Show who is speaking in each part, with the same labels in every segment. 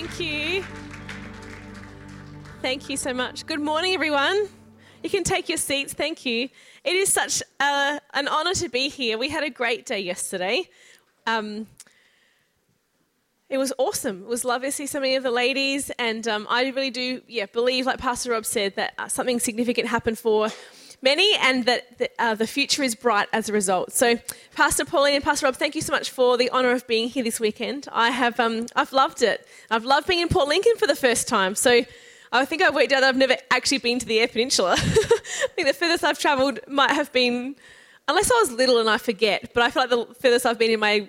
Speaker 1: Thank you. Thank you so much. Good morning, everyone. You can take your seats. Thank you. It is such a, an honour to be here. We had a great day yesterday. Um, it was awesome. It was lovely to see so many of the ladies, and um, I really do, yeah, believe, like Pastor Rob said, that something significant happened for many, and that the, uh, the future is bright as a result. So, Pastor Pauline and Pastor Rob, thank you so much for the honour of being here this weekend. I have, um, I've loved it. I've loved being in Port Lincoln for the first time. So, I think I've worked out that I've never actually been to the Eyre Peninsula. I think the furthest I've travelled might have been, unless I was little and I forget, but I feel like the furthest I've been in my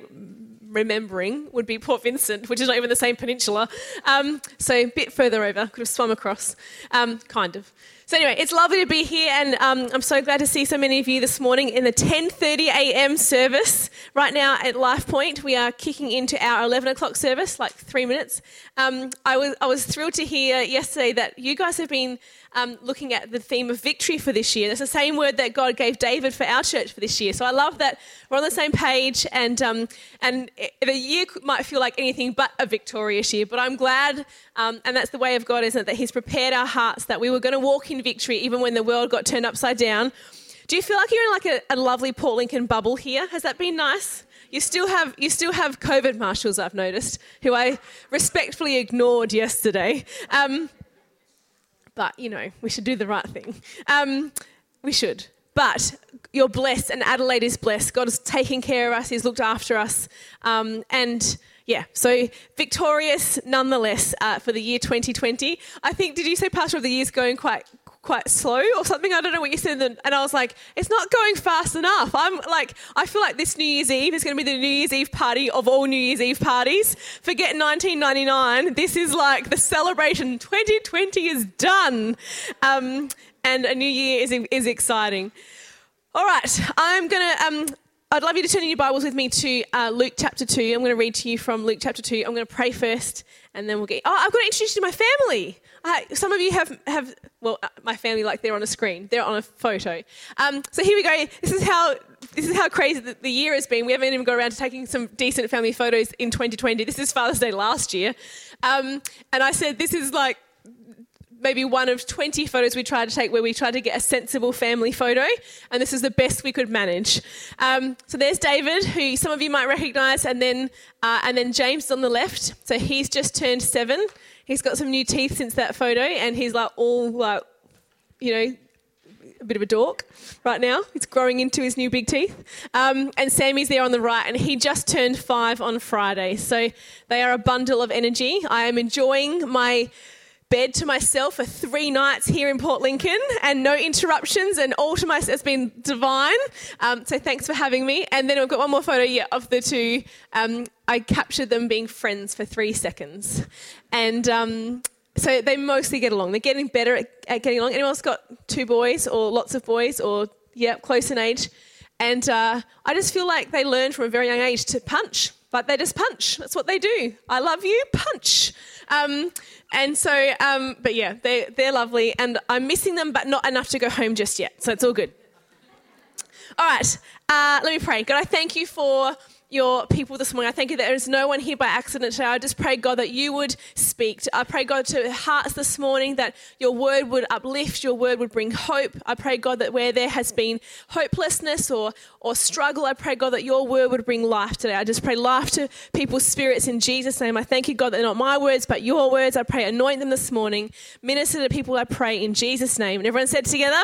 Speaker 1: remembering would be Port Vincent, which is not even the same peninsula. Um, so a bit further over, could have swum across, um, kind of. So anyway, it's lovely to be here, and um, I'm so glad to see so many of you this morning in the 10:30 a.m. service. Right now at Life Point, we are kicking into our 11 o'clock service, like three minutes. Um, I was I was thrilled to hear yesterday that you guys have been um, looking at the theme of victory for this year. That's the same word that God gave David for our church for this year. So I love that we're on the same page, and um, and the year might feel like anything but a victorious year. But I'm glad, um, and that's the way of God, isn't it? That He's prepared our hearts that we were going to walk in victory even when the world got turned upside down. Do you feel like you're in like a, a lovely Port Lincoln bubble here? Has that been nice? You still have you still have COVID marshals, I've noticed, who I respectfully ignored yesterday. Um, but you know, we should do the right thing. Um, we should. But you're blessed, and Adelaide is blessed. God is taking care of us, He's looked after us. Um, and yeah, so victorious nonetheless uh, for the year 2020. I think, did you say Pastor of the Year is going quite quite slow or something. I don't know what you said. And I was like, it's not going fast enough. I'm like, I feel like this New Year's Eve is going to be the New Year's Eve party of all New Year's Eve parties. Forget 1999. This is like the celebration. 2020 is done. Um, and a new year is, is exciting. All right, I'm going to. Um, I'd love you to turn in your Bibles with me to uh, Luke chapter 2. I'm going to read to you from Luke chapter 2. I'm going to pray first, and then we'll get. Oh, I've got to introduce you to my family. Some of you have, have well, uh, my family, like they're on a screen, they're on a photo. Um, so here we go. This is how this is how crazy the, the, year has been. We haven't even got around to taking some decent family photos in 2020. This is Father's Day last year, um, and I said this is like maybe one of 20 photos we tried to take where we tried to get a sensible family photo, and this is the best we could manage. Um, so there's David, who some of you might recognise, and then uh, and then James on the left. So he's just turned seven. He's got some new teeth since that photo, and he's like all like, you know, a bit of a dork right now. He's growing into his new big teeth. Um, and Sammy's there on the right, and he just turned five on Friday. So they are a bundle of energy. I am enjoying my bed to myself for three nights here in Port Lincoln and no interruptions and all to myself. It's been divine. Um, so thanks for having me. And then I've got one more photo yeah, of the two. Um, I captured them being friends for three seconds. And um, so they mostly get along. They're getting better at, at, getting along. Anyone else got two boys or lots of boys or, yeah, close in age? And uh, I just feel like they learn from a very young age to punch. Like they just punch. That's what they do. I love you, punch. Um, and so, um, but yeah, they, they're lovely. And I'm missing them, but not enough to go home just yet. So it's all good. All right, uh, let me pray. God, I thank you for your people this morning. I thank you that there is no one here by accident today. I just pray, God, that you would speak. I pray, God, to hearts this morning that your word would uplift, your word would bring hope. I pray, God, that where there has been hopelessness or, or struggle, I pray, God, that your word would bring life today. I just pray life to people's spirits in Jesus' name. I thank you, God, that they're not my words, but your words. I pray, anoint them this morning. Minister to people, I pray, in Jesus' name. And everyone said together,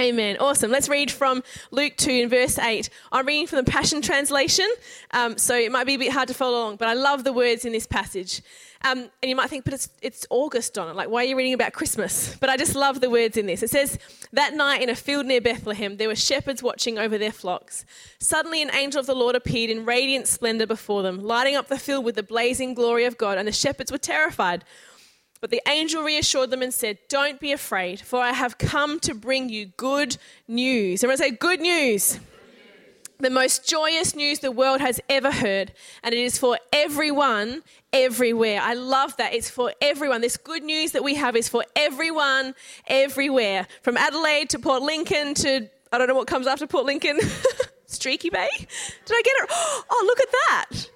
Speaker 1: Amen. Awesome. Let's read from Luke 2 in verse 8. I'm reading from the Passion Translation, um, so it might be a bit hard to follow along, but I love the words in this passage. Um, and you might think, but it's, it's August, Donna. Like, why are you reading about Christmas? But I just love the words in this. It says, That night in a field near Bethlehem, there were shepherds watching over their flocks. Suddenly, an angel of the Lord appeared in radiant splendor before them, lighting up the field with the blazing glory of God, and the shepherds were terrified. But the angel reassured them and said, Don't be afraid, for I have come to bring you good news. Everyone say, Good news. The most joyous news the world has ever heard, and it is for everyone, everywhere. I love that. It's for everyone. This good news that we have is for everyone, everywhere. From Adelaide to Port Lincoln to, I don't know what comes after Port Lincoln, Streaky Bay. Did I get it? Oh, look at that.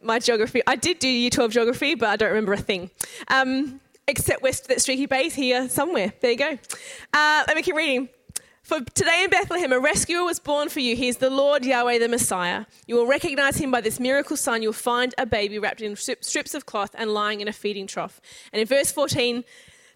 Speaker 1: my geography. I did do year 12 geography, but I don't remember a thing. Um, except west of that Streaky Bay's here somewhere. There you go. Uh, let me keep reading. For today in Bethlehem, a rescuer was born for you. He is the Lord Yahweh, the Messiah. You will recognize him by this miracle sign. You'll find a baby wrapped in strips of cloth and lying in a feeding trough. And in verse 14,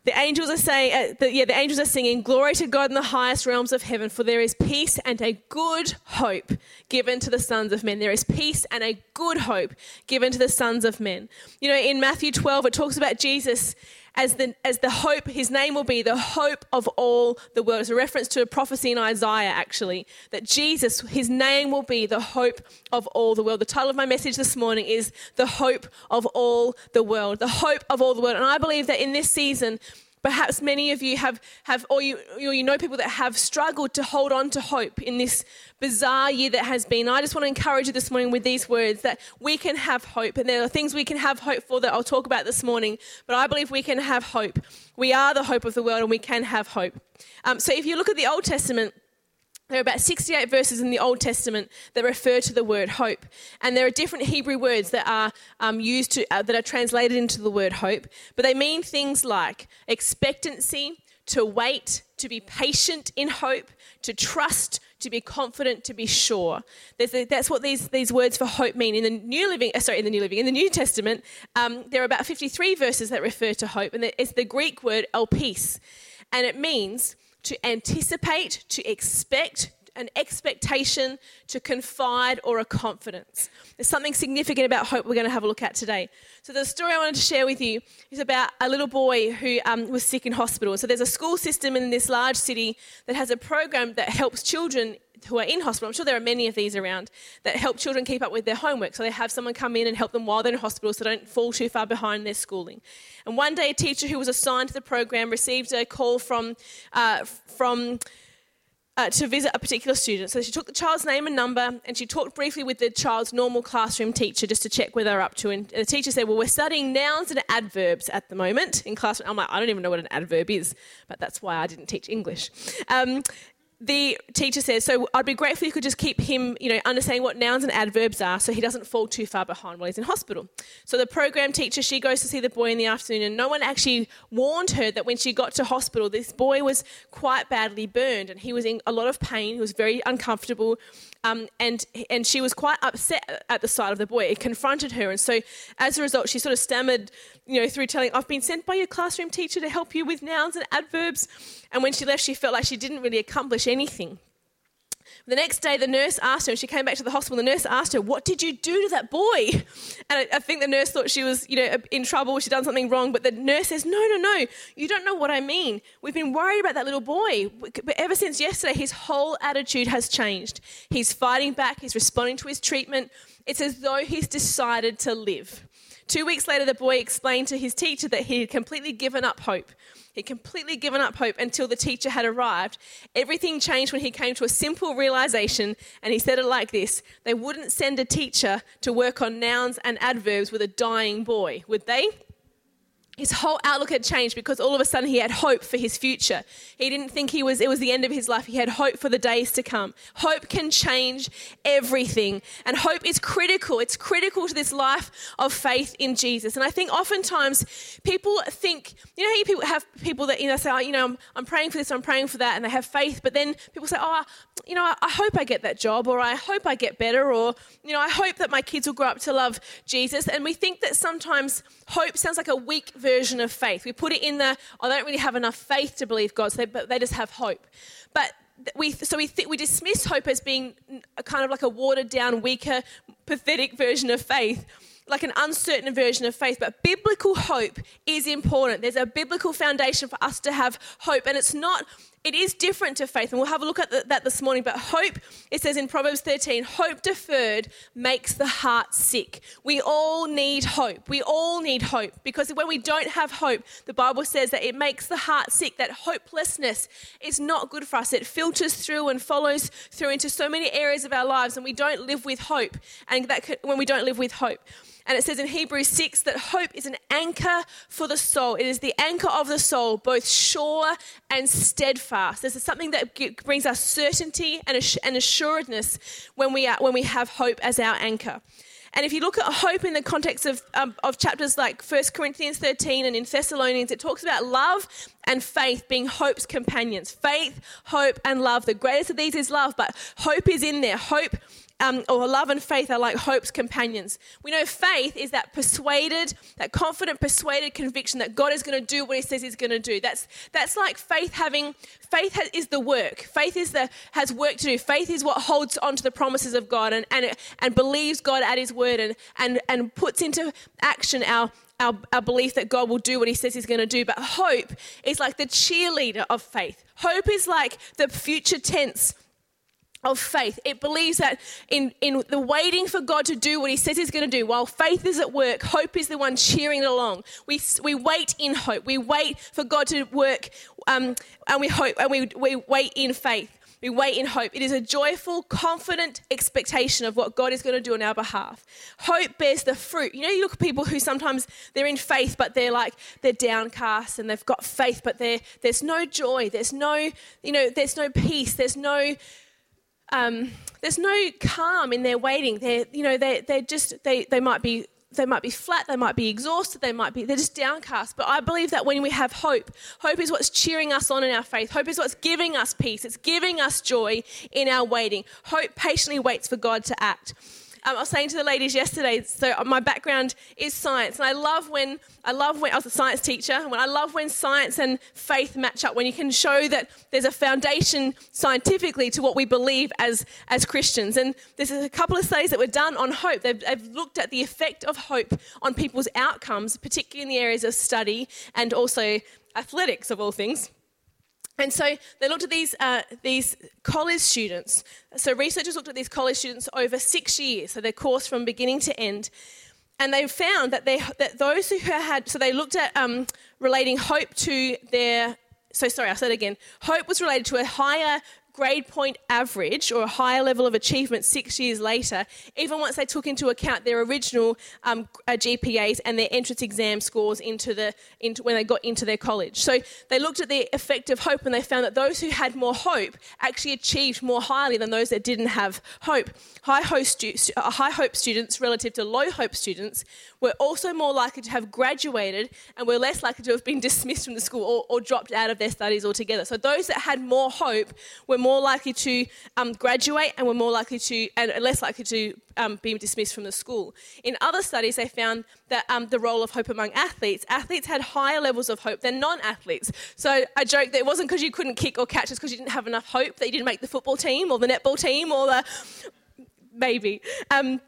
Speaker 1: the angels are saying, uh, the, yeah, the angels are singing, Glory to God in the highest realms of heaven, for there is peace and a good hope given to the sons of men. There is peace and a good hope given to the sons of men. You know, in Matthew 12, it talks about Jesus as the, as the hope, his name will be the hope of all the world. It's a reference to a prophecy in Isaiah, actually, that Jesus, his name will be the hope of all the world. The title of my message this morning is The Hope of All the World. The hope of all the world. And I believe that in this season, Perhaps many of you have, have or, you, or you know people that have struggled to hold on to hope in this bizarre year that has been. I just want to encourage you this morning with these words that we can have hope. And there are things we can have hope for that I'll talk about this morning. But I believe we can have hope. We are the hope of the world and we can have hope. Um, so if you look at the Old Testament, there are about 68 verses in the Old Testament that refer to the word hope. And there are different Hebrew words that are um, used to, uh, that are translated into the word hope. But they mean things like expectancy, to wait, to be patient in hope, to trust, to be confident, to be sure. A, that's what these, these words for hope mean. In the New Living, uh, sorry, in the New Living, in the New Testament, um, there are about 53 verses that refer to hope. And it's the Greek word elpis. And it means to anticipate, to expect, an expectation, to confide, or a confidence. There's something significant about hope we're going to have a look at today. So, the story I wanted to share with you is about a little boy who um, was sick in hospital. So, there's a school system in this large city that has a program that helps children who are in hospital, I'm sure there are many of these around, that help children keep up with their homework. So they have someone come in and help them while they're in hospital so they don't fall too far behind their schooling. And one day, a teacher who was assigned to the program received a call from, uh, from uh, to visit a particular student. So she took the child's name and number and she talked briefly with the child's normal classroom teacher just to check where they're up to. And the teacher said, Well, we're studying nouns and adverbs at the moment in class. I'm like, I don't even know what an adverb is, but that's why I didn't teach English. Um, the teacher says, so I'd be grateful if you could just keep him, you know, understanding what nouns and adverbs are so he doesn't fall too far behind while he's in hospital. So the program teacher, she goes to see the boy in the afternoon and no one actually warned her that when she got to hospital, this boy was quite badly burned and he was in a lot of pain. He was very uncomfortable. Um, and, and she was quite upset at the sight of the boy. It confronted her. And so as a result, she sort of stammered, you know, through telling, I've been sent by your classroom teacher to help you with nouns and adverbs. And when she left, she felt like she didn't really accomplish anything. The next day, the nurse asked her, and she came back to the hospital. The nurse asked her, What did you do to that boy? And I, I, think the nurse thought she was, you know, in trouble, she'd done something wrong. But the nurse says, No, no, no, you don't know what I mean. We've been worried about that little boy. But ever since yesterday, his whole attitude has changed. He's fighting back, he's responding to his treatment. It's as though he's decided to live. Two weeks later, the boy explained to his teacher that he had completely given up hope. He'd completely given up hope until the teacher had arrived. Everything changed when he came to a simple realization, and he said it like this They wouldn't send a teacher to work on nouns and adverbs with a dying boy, would they? His whole outlook had changed because all of a sudden he had hope for his future. He didn't think he was it was the end of his life. He had hope for the days to come. Hope can change everything. And hope is critical. It's critical to this life of faith in Jesus. And I think oftentimes people think, you know, people have people that you know say, oh, you know, I'm, I'm praying for this, I'm praying for that, and they have faith, but then people say, oh, you know, I, hope I get that job, or I hope I get better, or you know, I hope that my kids will grow up to love Jesus. And we think that sometimes hope sounds like a weak version of faith. We put it in the, I don't really have enough faith to believe God, so they, but they just have hope. But we, so we, th- we dismiss hope as being a kind of like a watered down, weaker, pathetic version of faith like an uncertain version of faith, but biblical hope is important. There's a biblical foundation for us to have hope, and it's not it is different to faith, and we'll have a look at that this morning. But hope, it says in Proverbs 13, hope deferred makes the heart sick. We all need hope. We all need hope because when we don't have hope, the Bible says that it makes the heart sick, that hopelessness is not good for us. It filters through and follows through into so many areas of our lives, and we don't live with hope. And that when we don't live with hope, and it says in Hebrews 6 that hope is an anchor for the soul. It is the anchor of the soul, both sure and steadfast. This is something that brings us certainty and assuredness when we, are, when we have hope as our anchor. And if you look at hope in the context of, um, of chapters like 1 Corinthians 13 and in Thessalonians, it talks about love and faith being hope's companions. Faith, hope, and love. The greatest of these is love, but hope is in there. Hope um, or love and faith are like hope's companions. We know faith is that persuaded, that confident, persuaded conviction that God is going to do what He says He's going to do. That's that's like faith having faith has, is the work. Faith is the has work to do. Faith is what holds on to the promises of God and and, and believes God at His word and and and puts into action our our, our, belief that God will do what He says He's going to do. But hope is like the cheerleader of faith. Hope is like the future tense of faith. It believes that in, in the waiting for God to do what He says He's going to do, while faith is at work, hope is the one cheering it along. We, we wait in hope. We wait for God to work, um, and we hope, and we, we wait in faith. We wait in hope. It is a joyful, confident expectation of what God is going to do on our behalf. Hope bears the fruit. You know, you look at people who sometimes they're in faith, but they're like, they're downcast and they've got faith, but there's no joy. There's no, you know, there's no peace. There's no, um, there's no calm in their waiting. They're, you know, they're, they're just, they, they might be they might be flat, they might be exhausted, they might be, they're just downcast. But I believe that when we have hope, hope is what's cheering us on in our faith. Hope is what's giving us peace. It's giving us joy in our waiting. Hope patiently waits for God to act. Um, I was saying to the ladies yesterday, so my background is science, and I love when I love when I was a science teacher, when I love when science and faith match up, when you can show that there's a foundation scientifically to what we believe as as Christians. And there's a couple of studies that were done on hope. They've, they've looked at the effect of hope on people's outcomes, particularly in the areas of study and also athletics, of all things. And so they looked at these, uh, these college students. So researchers looked at these college students over six years, so their course from beginning to end. And they found that, they, that those who had, so they looked at um, relating hope to their, so sorry, I said again, hope was related to a higher grade point average or a higher level of achievement six years later, even once they took into account their original um, uh, GPAs and their entrance exam scores into the into when they got into their college. So they looked at the effect of hope and they found that those who had more hope actually achieved more highly than those that didn't have hope. High hope, stu- uh, high hope students relative to low hope students were also more likely to have graduated and were less likely to have been dismissed from the school or, or dropped out of their studies altogether. So those that had more hope were more more likely to um, graduate and were more likely to, and less likely to um, be dismissed from the school. In other studies, they found that um, the role of hope among athletes, athletes had higher levels of hope than non athletes. So I joke that it wasn't because you couldn't kick or catch, it's because you didn't have enough hope that you didn't make the football team or the netball team or the. Maybe. Um,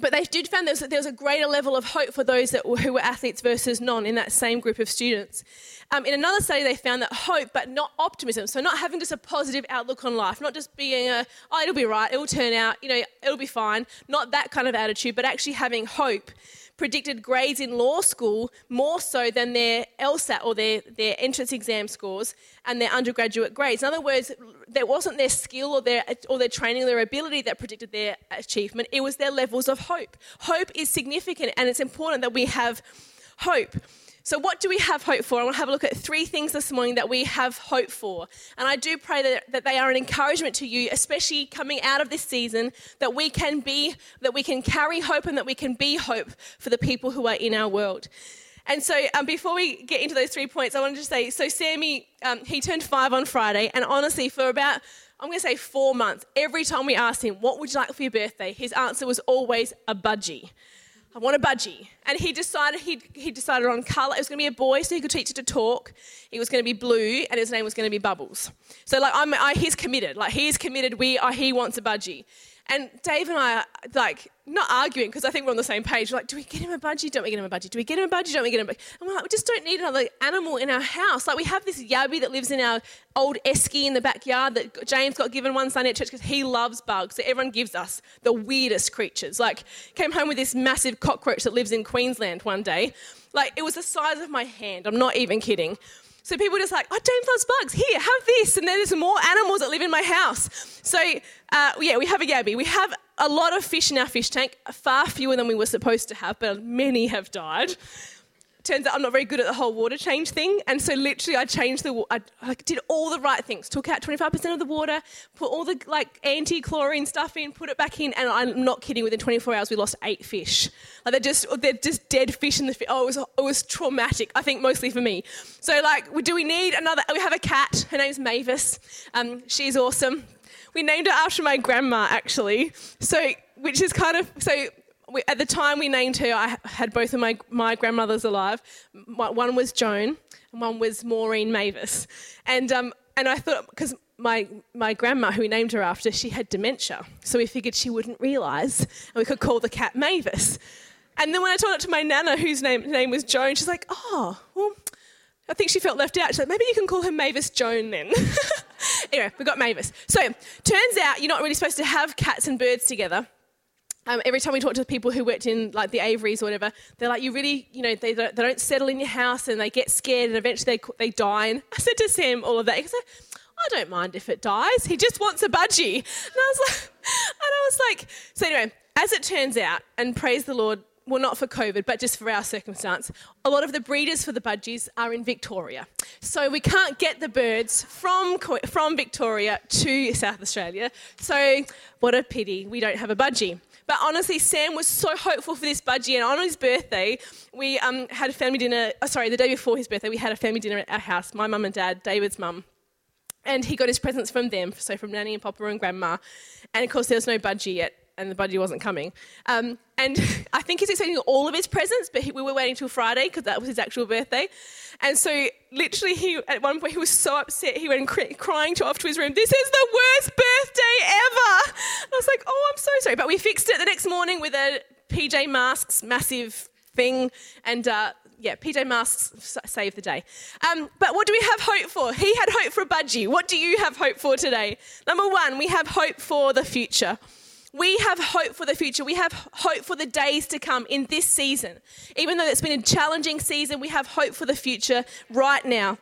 Speaker 1: but they did find was, there was, a greater level of hope for those that were, who were athletes versus non in that same group of students. Um, in another study, they found that hope, but not optimism. So not having just a positive outlook on life, not just being a, oh, it'll be right, it'll turn out, you know, it'll be fine. Not that kind of attitude, but actually having hope predicted grades in law school more so than their LSAT or their, their entrance exam scores and their undergraduate grades. In other words, there wasn't their skill or their, or their training or their ability that predicted their achievement, it was their levels of hope. Hope is significant and it's important that we have hope. So, what do we have hope for? I want to have a look at three things this morning that we have hope for. And I do pray that, that they are an encouragement to you, especially coming out of this season, that we can be, that we can carry hope and that we can be hope for the people who are in our world. And so, um, before we get into those three points, I wanted to say so, Sammy, um, he turned five on Friday, and honestly, for about I'm going to say four months, every time we asked him, What would you like for your birthday? his answer was always a budgie. I want a budgie. And he decided he he decided on colour. It was going to be a boy, so he could teach it to talk. He was going to be blue, and his name was going to be Bubbles. So like I'm, I, he's committed. Like he's committed. We are, he wants a budgie. And Dave and I are like not arguing because I think we're on the same page. We're like, do we get him a budgie? Don't we get him a budgie? Do we get him a budgie? Don't we get him a budgie? And we're like, we just don't need another animal in our house. Like we have this yabby that lives in our old esky in the backyard that James got given one Sunday at church because he loves bugs. So everyone gives us the weirdest creatures. Like came home with this massive cockroach that lives in Queensland one day. Like it was the size of my hand. I'm not even kidding. So people are just like, oh, James loves bugs. Here, have this. And there's more animals that live in my house. So uh, yeah, we have a yabby. We have a lot of fish in our fish tank, far fewer than we were supposed to have, but many have died. Turns out I'm not very good at the whole water change thing. And so literally I changed the, I, I did all the right things. Took out 25% of the water, put all the like anti-chlorine stuff in, put it back in. And I'm not kidding, within 24 hours we lost eight fish. Like they're just, they're just dead fish in the, oh, it was, it was traumatic. I think mostly for me. So like, do we need another, we have a cat. Her name's Mavis. Um, she's awesome. We named her after my grandma actually. So, which is kind of, so we, at the time we named her, I had both of my, my grandmothers alive. One was Joan, and one was Maureen Mavis. And, um, and I thought, because my, my grandma, who we named her after, she had dementia. So we figured she wouldn't realise, and we could call the cat Mavis. And then when I told it to my nana, whose name, name was Joan, she's like, oh, well, I think she felt left out. She's like, maybe you can call her Mavis Joan then. anyway, we got Mavis. So, turns out you're not really supposed to have cats and birds together. Um, every time we talk to people who worked in like the aviaries or whatever, they're like, you really, you know, they don't, they don't settle in your house and they get scared and eventually they, they die. And I said to Sam all of that. He said, I don't mind if it dies. He just wants a budgie. And I was like, and I was like, so anyway, as it turns out, and praise the Lord, well, not for COVID, but just for our circumstance, a lot of the breeders for the budgies are in Victoria. So we can't get the birds from, from Victoria to South Australia. So what a pity we don't have a budgie. But honestly, Sam was so hopeful for this budgie, and on his birthday, we um, had a family dinner. Oh, sorry, the day before his birthday, we had a family dinner at our house. My mum and dad, David's mum, and he got his presents from them, so from Nanny and Papa and Grandma. And of course, there was no budgie yet and the budgie wasn't coming. Um, and I think he's expecting all of his presents, but he, we were waiting till Friday because that was his actual birthday. And so, literally, he at one point he was so upset he went cry, crying to off to his room. This is the worst birthday ever. And I was like, oh, I'm so sorry. But we fixed it the next morning with a PJ Masks massive thing, and uh, yeah, PJ Masks saved the day. Um, but what do we have hope for? He had hope for a budgie. What do you have hope for today? Number one, we have hope for the future. We have hope for the future. We have hope for the days to come in this season. Even though it's been a challenging season, we have hope for the future right now.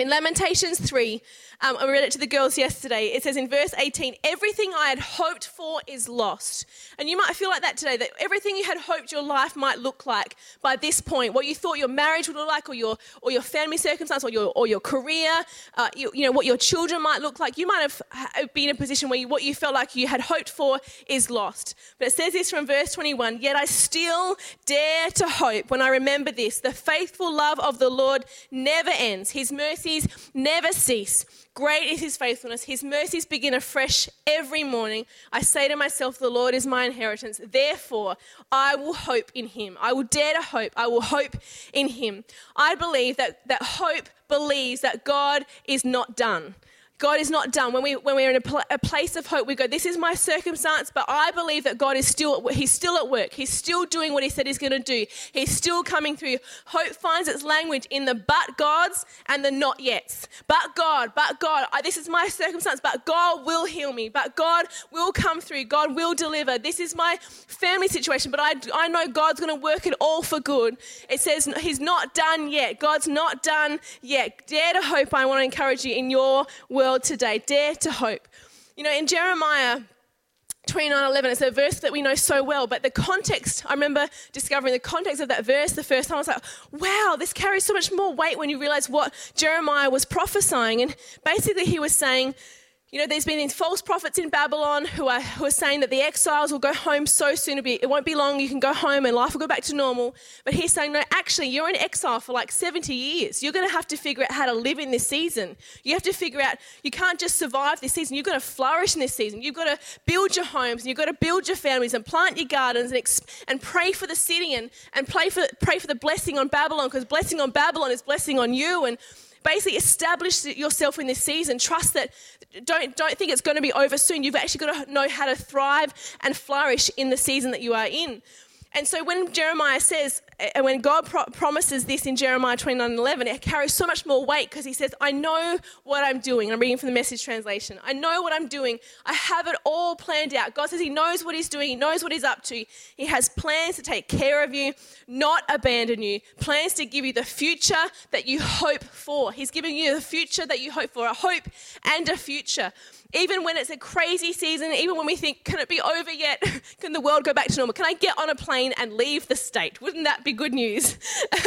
Speaker 1: In Lamentations 3, um, I read it to the girls yesterday. It says in verse 18, everything I had hoped for is lost. And you might feel like that today, that everything you had hoped your life might look like by this point, what you thought your marriage would look like, or your, or your family circumstance, or your, or your career, uh, you, you know, what your children might look like. You might have been in a position where you, what you felt like you had hoped for is lost. But it says this from verse 21 Yet I still dare to hope when I remember this. The faithful love of the Lord never ends, His mercies never cease. Great is his faithfulness. His mercies begin afresh every morning. I say to myself, The Lord is my inheritance. Therefore, I will hope in him. I will dare to hope. I will hope in him. I believe that, that hope believes that God is not done. God is not done. When, we, when we're in a, pl- a, place of hope, we go, This is my circumstance, but I believe that God is still, He's still at work. He's still doing what He said He's going to do. He's still coming through. Hope finds its language in the but gods and the not yets. But God, but God, I, this is my circumstance, but God will heal me. But God will come through. God will deliver. This is my family situation, but I, I know God's going to work it all for good. It says He's not done yet. God's not done yet. Dare to hope, I want to encourage you in your world world today. Dare to hope. You know, in Jeremiah 29 11, it's a verse that we know so well, but the context, I remember discovering the context of that verse the first time. I was like, wow, this carries so much more weight when you realize what Jeremiah was prophesying. And basically, he was saying, you know, there's been these false prophets in Babylon who are, who are saying that the exiles will go home so soon. Be, it won't be long. You can go home and life will go back to normal. But he's saying, no, actually, you're in exile for like 70 years. You're going to have to figure out how to live in this season. You have to figure out, you can't just survive this season. You've got to flourish in this season. You've got to build your homes and you've got to build your families and plant your gardens and, and pray for the city and, and pray, for, pray for the blessing on Babylon because blessing on Babylon is blessing on you. And basically establish yourself in this season. Trust that, don't, don't think it's going to be over soon. You've actually got to know how to thrive and flourish in the season that you are in. And so when Jeremiah says, and when God pro- promises this in Jeremiah 29 11, it carries so much more weight because he says, I know what I'm doing. I'm reading from the message translation. I know what I'm doing. I have it all planned out. God says he knows what he's doing, he knows what he's up to. He has plans to take care of you, not abandon you, plans to give you the future that you hope for. He's giving you the future that you hope for, a hope and a future. Even when it's a crazy season, even when we think, can it be over yet? can the world go back to normal? Can I get on a plane and leave the state? Wouldn't that be good news?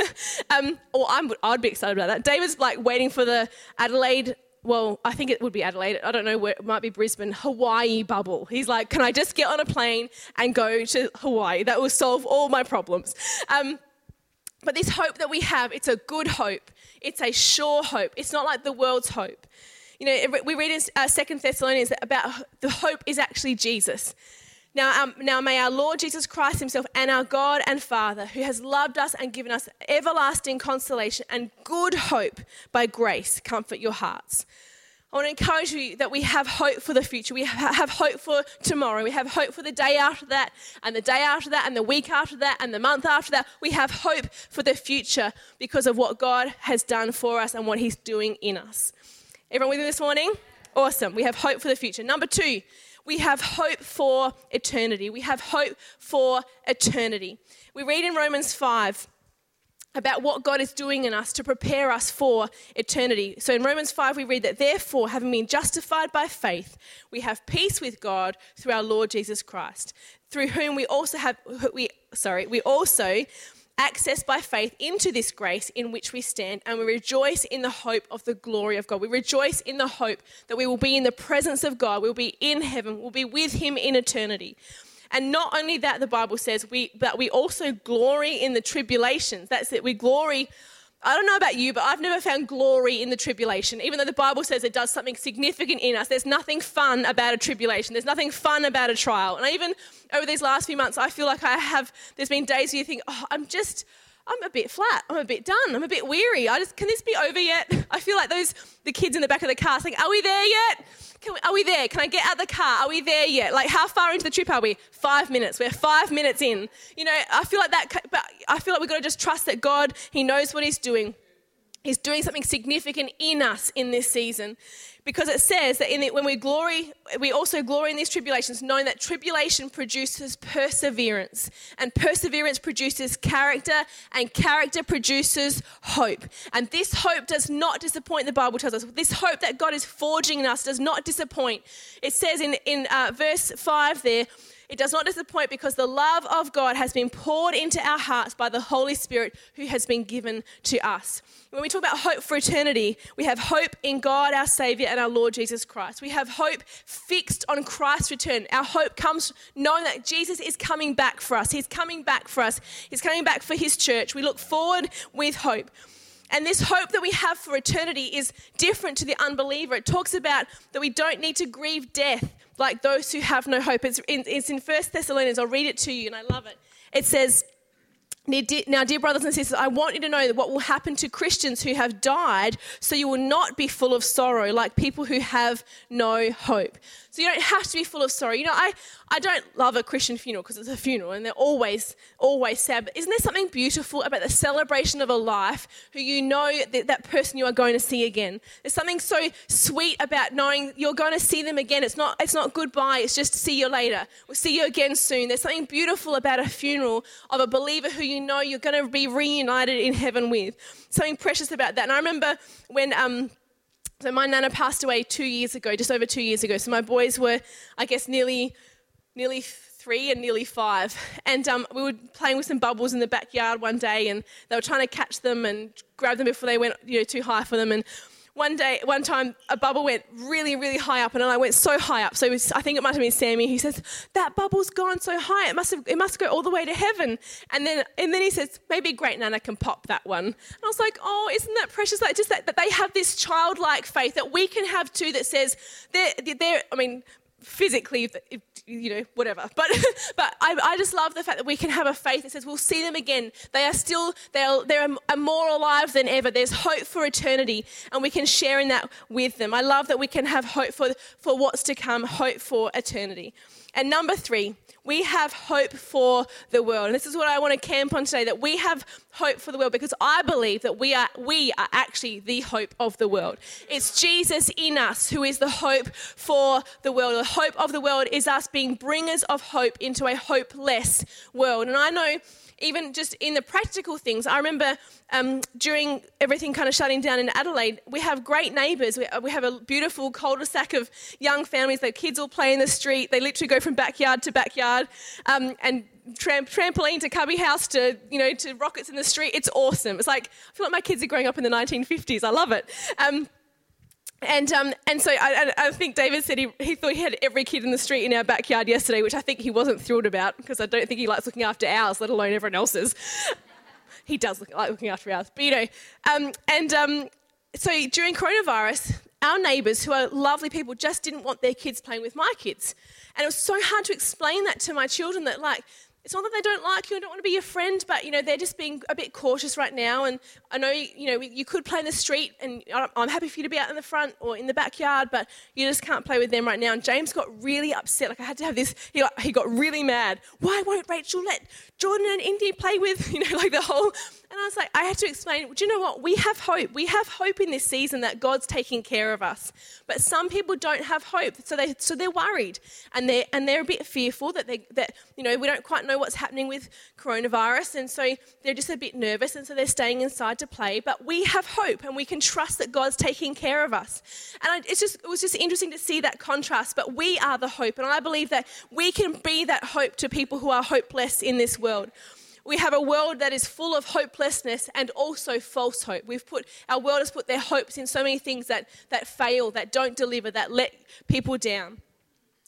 Speaker 1: um, or I'm, I'd be excited about that. David's like waiting for the Adelaide well, I think it would be Adelaide. I don't know where it might be Brisbane, Hawaii bubble. He's like, can I just get on a plane and go to Hawaii? That will solve all my problems. Um, but this hope that we have, it's a good hope. It's a sure hope. It's not like the world's hope. You know, we read in uh, Second Thessalonians that about the hope is actually Jesus. Now, um, now may our Lord Jesus Christ Himself and our God and Father, who has loved us and given us everlasting consolation and good hope by grace, comfort your hearts. I want to encourage you that we have hope for the future. We have hope for tomorrow. We have hope for the day after that, and the day after that, and the week after that, and the month after that. We have hope for the future because of what God has done for us and what He's doing in us. Everyone with me this morning? Awesome. We have hope for the future. Number two, we have hope for eternity. We have hope for eternity. We read in Romans 5 about what God is doing in us to prepare us for eternity. So in Romans 5, we read that, therefore, having been justified by faith, we have peace with God through our Lord Jesus Christ, through whom we also have, we, sorry, we also access by faith into this grace in which we stand, and we rejoice in the hope of the glory of God. We rejoice in the hope that we will be in the presence of God, we'll be in heaven, we'll be with Him in eternity. And not only that, the Bible says, we, but we also glory in the tribulations. That's it. We glory I don't know about you, but I've never found glory in the tribulation. Even though the Bible says it does something significant in us, there's nothing fun about a tribulation. There's nothing fun about a trial. And even over these last few months, I feel like I have, there's been days where you think, oh, I'm just, I'm a bit flat. I'm a bit done. I'm a bit weary. I just, can this be over yet? I feel like those, the kids in the back of the car saying, are we there yet? We, are we there? Can I get out the car? Are we there yet? Like, how far into the trip are we? Five minutes. We're five minutes in. You know, I feel like that, but I feel like we've got to just trust that God, He knows what He's doing. He's doing something significant in us in this season because it says that the, when we glory, we also glory in these tribulations, knowing that tribulation produces perseverance, and perseverance produces character, and character produces hope. And this hope does not disappoint, the Bible tells us. This hope that God is forging in us does not disappoint. It says in, in uh, verse 5 there, it does not disappoint because the love of God has been poured into our hearts by the Holy Spirit who has been given to us. When we talk about hope for eternity, we have hope in God, our Savior, and our Lord Jesus Christ. We have hope fixed on Christ's return. Our hope comes knowing that Jesus is coming back for us. He's coming back for us. He's coming back for His church. We look forward with hope. And this hope that we have for eternity is different to the unbeliever. It talks about that we don't need to grieve death like those who have no hope. It's in, it's in 1 Thessalonians. I'll read it to you, and I love it. It says, now, dear brothers and sisters, I want you to know that what will happen to Christians who have died, so you will not be full of sorrow like people who have no hope. So you don't have to be full of sorrow. You know, I, I don't love a Christian funeral because it's a funeral and they're always, always sad. But isn't there something beautiful about the celebration of a life who you know that that person you are going to see again? There's something so sweet about knowing you're going to see them again. It's not, it's not goodbye, it's just see you later. We'll see you again soon. There's something beautiful about a funeral of a believer who you know you're going to be reunited in heaven with. Something precious about that. And I remember when. Um, so my nana passed away two years ago, just over two years ago. So my boys were, I guess, nearly, nearly three and nearly five. And um, we were playing with some bubbles in the backyard one day, and they were trying to catch them and grab them before they went, you know, too high for them. And one day, one time, a bubble went really, really high up, and I went so high up. So was, I think it might have been Sammy. He says, "That bubble's gone so high, it must have, it must go all the way to heaven." And then, and then he says, "Maybe Great Nana can pop that one." And I was like, "Oh, isn't that precious? Like just that, that they have this childlike faith that we can have too. That says they're, they're I mean, physically, you know, whatever. But, but I, I, just love the fact that we can have a faith that says we'll see them again. They are still, they're, they're more alive than ever. There's hope for eternity, and we can share in that with them. I love that we can have hope for, for what's to come, hope for eternity. And number three, We have hope for the world. And this is what I want to camp on today that we have hope for the world because I believe that we are we are actually the hope of the world. It's Jesus in us who is the hope for the world. The hope of the world is us being bringers of hope into a hopeless world. And I know even just in the practical things, I remember um, during everything kind of shutting down in Adelaide, we have great neighbours. We, we, have a beautiful cul-de-sac of young families. Their kids all play in the street. They literally go from backyard to backyard, um, and tramp, trampoline to cubby house to you know to rockets in the street. It's awesome. It's like I feel like my kids are growing up in the 1950s. I love it. Um, and, um, and so I, I, think David said he, he thought he had every kid in the street in our backyard yesterday, which I think he wasn't thrilled about because I don't think he likes looking after ours, let alone everyone else's. he does look, like looking after ours, but you know. Um, and um, so during coronavirus, our neighbours, who are lovely people, just didn't want their kids playing with my kids. And it was so hard to explain that to my children that, like, it's not that they don't like you and don't want to be your friend, but you know they're just being a bit cautious right now. And I know you know you could play in the street, and I'm happy for you to be out in the front or in the backyard, but you just can't play with them right now. And James got really upset. Like I had to have this. He he got really mad. Why won't Rachel let Jordan and Indy play with you know like the whole and I was like, I had to explain, do you know what? We have hope. We have hope in this season that God's taking care of us. But some people don't have hope. So they so they're worried and they're and they're a bit fearful that they that, you know, we don't quite know what's happening with coronavirus. And so they're just a bit nervous and so they're staying inside to play. But we have hope and we can trust that God's taking care of us. And it's just it was just interesting to see that contrast. But we are the hope. And I believe that we can be that hope to people who are hopeless in this world. We have a world that is full of hopelessness and also false hope. We've put our world has put their hopes in so many things that, that fail, that don't deliver, that let people down.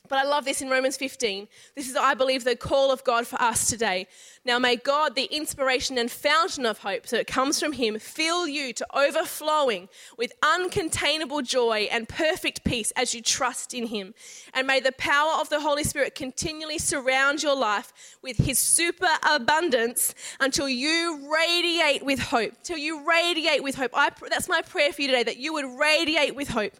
Speaker 1: But I love this in Romans 15. This is, I believe, the call of God for us today. Now, may God, the inspiration and fountain of hope, so it comes from Him, fill you to overflowing with uncontainable joy and perfect peace as you trust in Him. And may the power of the Holy Spirit continually surround your life with His super abundance until you radiate with hope. Till you radiate with hope. I, that's my prayer for you today, that you would radiate with hope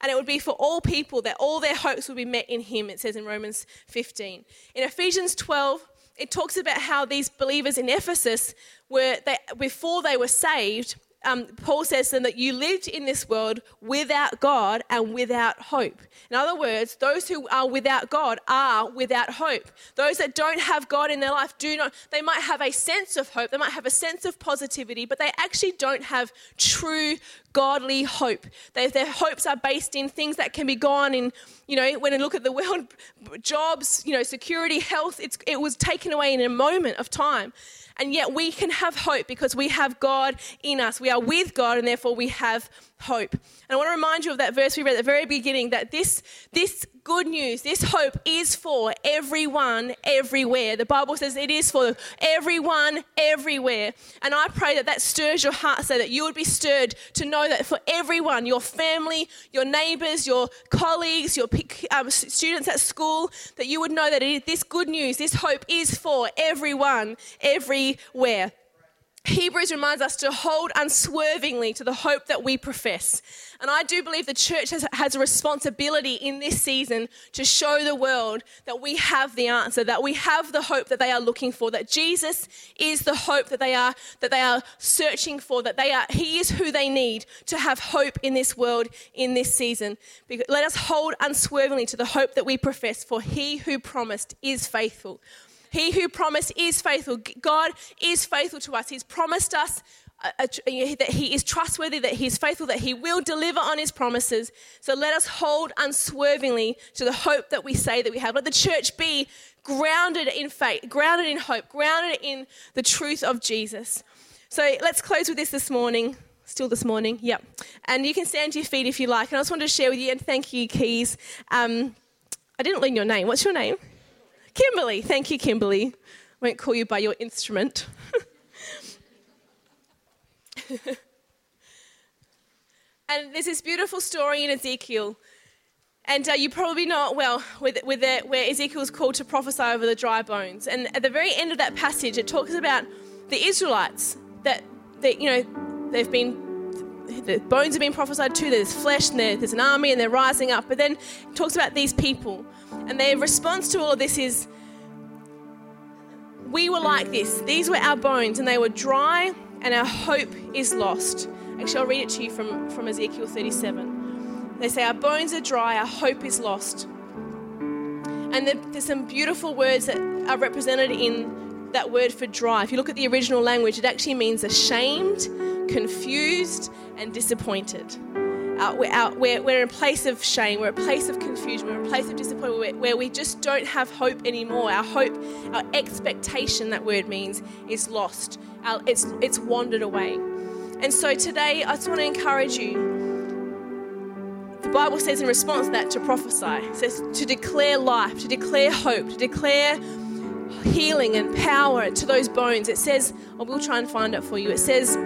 Speaker 1: and it would be for all people that all their hopes would be met in him, it says in Romans 15. In Ephesians 12, it talks about how these believers in Ephesus were, they, before they were saved, um, Paul says then that you lived in this world without God and without hope. In other words, those who are without God are without hope. Those that don't have God in their life do not, they might have a sense of hope, they might have a sense of positivity, but they actually don't have true godly hope. They, their hopes are based in things that can be gone in, you know, when you look at the world, jobs, you know, security, health, it was taken away in a moment of time. And yet we can have hope because we have God in us. We are with God and therefore we have hope. And I want to remind you of that verse we read at the very beginning that this, this good news, this hope is for everyone, everywhere. The Bible says it is for everyone, everywhere. And I pray that that stirs your heart so that you would be stirred to know that for everyone, your family, your neighbors, your colleagues, your um, students at school, that you would know that it, this good news, this hope is for everyone, everywhere. Hebrews reminds us to hold unswervingly to the hope that we profess. And I do believe the church has, has, a responsibility in this season to show the world that we have the answer, that we have the hope that they are looking for, that Jesus is the hope that they are, that they are searching for, that they are, He is who they need to have hope in this world in this season. Let us hold unswervingly to the hope that we profess, for He who promised is faithful. He who promised is faithful. God is faithful to us. He's promised us that He is trustworthy, that He is faithful, that He will deliver on His promises. So let us hold unswervingly to the hope that we say that we have. Let the church be grounded in faith, grounded in hope, grounded in the truth of Jesus. So let's close with this this morning. Still this morning, yep. And you can stand to your feet if you like. And I just wanted to share with you and thank you, Keys. Um, I didn't learn your name. What's your name? Kimberly. Thank you, Kimberly. Won't call you by your instrument. and there's this beautiful story in Ezekiel. And uh, you probably know it well, with, with the, where Ezekiel is called to prophesy over the dry bones. And at the very end of that passage, it talks about the Israelites that, that you know, they've been the bones have been prophesied to, there's flesh and there's an army and they're rising up. But then talks about these people. And their response to all of this is we were like this. These were our bones, and they were dry, and our hope is lost. Actually, I'll read it to you from, from Ezekiel 37. They say, Our bones are dry, our hope is lost. And there's some beautiful words that are represented in that word for dry. If you look at the original language, it actually means ashamed, confused, and disappointed. Uh, we're, out, we're, we're, in a place of shame, we're a place of confusion, we're a place of disappointment where, where we just don't have hope anymore. Our hope, our expectation, that word means, is lost. Our, it's, it's wandered away. And so today, I just want to encourage you. The Bible says in response to that to prophesy. It says to declare life, to declare hope, to declare healing and power to those bones. It says, I will try and find it for you. It says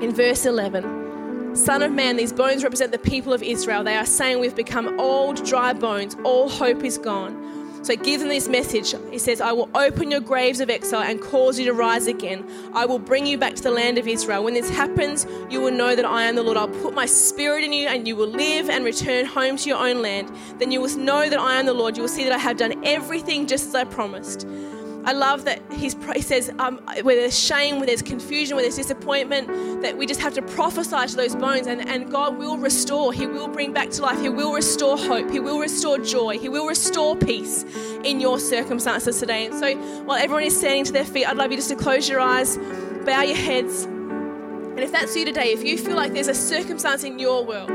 Speaker 1: in verse 11, Son of man, these bones represent the people of Israel. They are saying we've become old, dry bones. All hope is gone. So give them this message. He says, I will open your graves of exile and cause you to rise again. I will bring you back to the land of Israel. When this happens, you will know that I am the Lord. I'll put my spirit in you and you will live and return home to your own land. Then you will know that I am the Lord. You will see that I have done everything just as I promised. I love that he says, um, where there's shame, where there's confusion, where there's disappointment, that we just have to prophesy to those bones and, and God will restore. He will bring back to life. He will restore hope. He will restore joy. He will restore peace in your circumstances today. And so while everyone is standing to their feet, I'd love you just to close your eyes, bow your heads. And if that's you today, if you feel like there's a circumstance in your world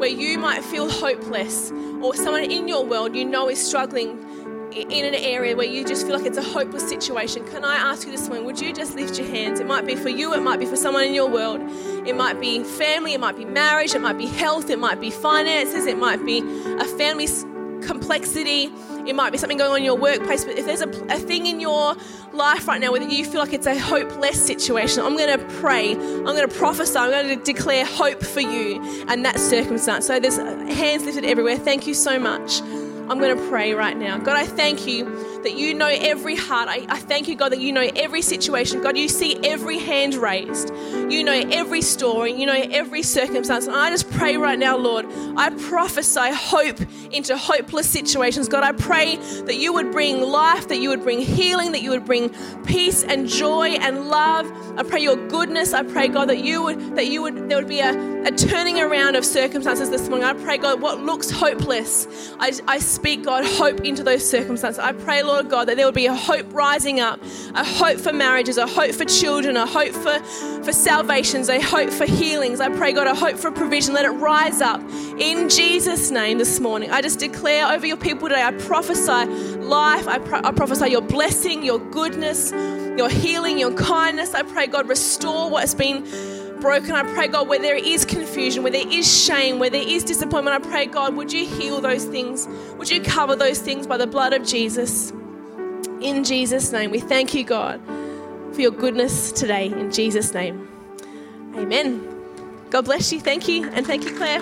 Speaker 1: where you might feel hopeless, or someone in your world you know is struggling in an area where you just feel like it's a hopeless situation, can I ask you this morning, would you just lift your hands? It might be for you, it might be for someone in your world. It might be family, it might be marriage, it might be health, it might be finances, it might be a family's complexity, it might be something going on in your workplace. But if there's a, a thing in your life right now where you feel like it's a hopeless situation, I'm going to pray, I'm going to prophesy, I'm going to declare hope for you and that circumstance. So there's uh, hands lifted everywhere. Thank you so much. I'm going to pray right now. God, I thank you that you know every heart. I, I, thank you, God, that you know every situation. God, you see every hand raised. You know every story. You know every circumstance. And I just pray right now, Lord, I prophesy hope into hopeless situations. God, I pray that you would bring life, that you would bring healing, that you would bring peace and joy and love. I pray your goodness. I pray, God, that you would, that you would, there would be a, a turning around of circumstances this morning. I pray, God, what looks hopeless, I, I speak, God, hope into those circumstances. I pray, Lord God, that there would be a hope rising up, a hope for marriages, a hope for children, a hope for, for salvations, a hope for healings. I pray, God, a hope for provision. Let it rise up in Jesus' name this morning. I just declare over your people today, I prophesy life, I, pro- I prophesy your blessing, your goodness, your healing, your kindness. I pray, God, restore what has been broken. I pray, God, where there is confusion, where there is shame, where there is disappointment, I pray, God, would you heal those things? Would you cover those things by the blood of Jesus? In Jesus' name, we thank you, God, for your goodness today. In Jesus' name, amen. God bless you. Thank you. And thank you, Claire.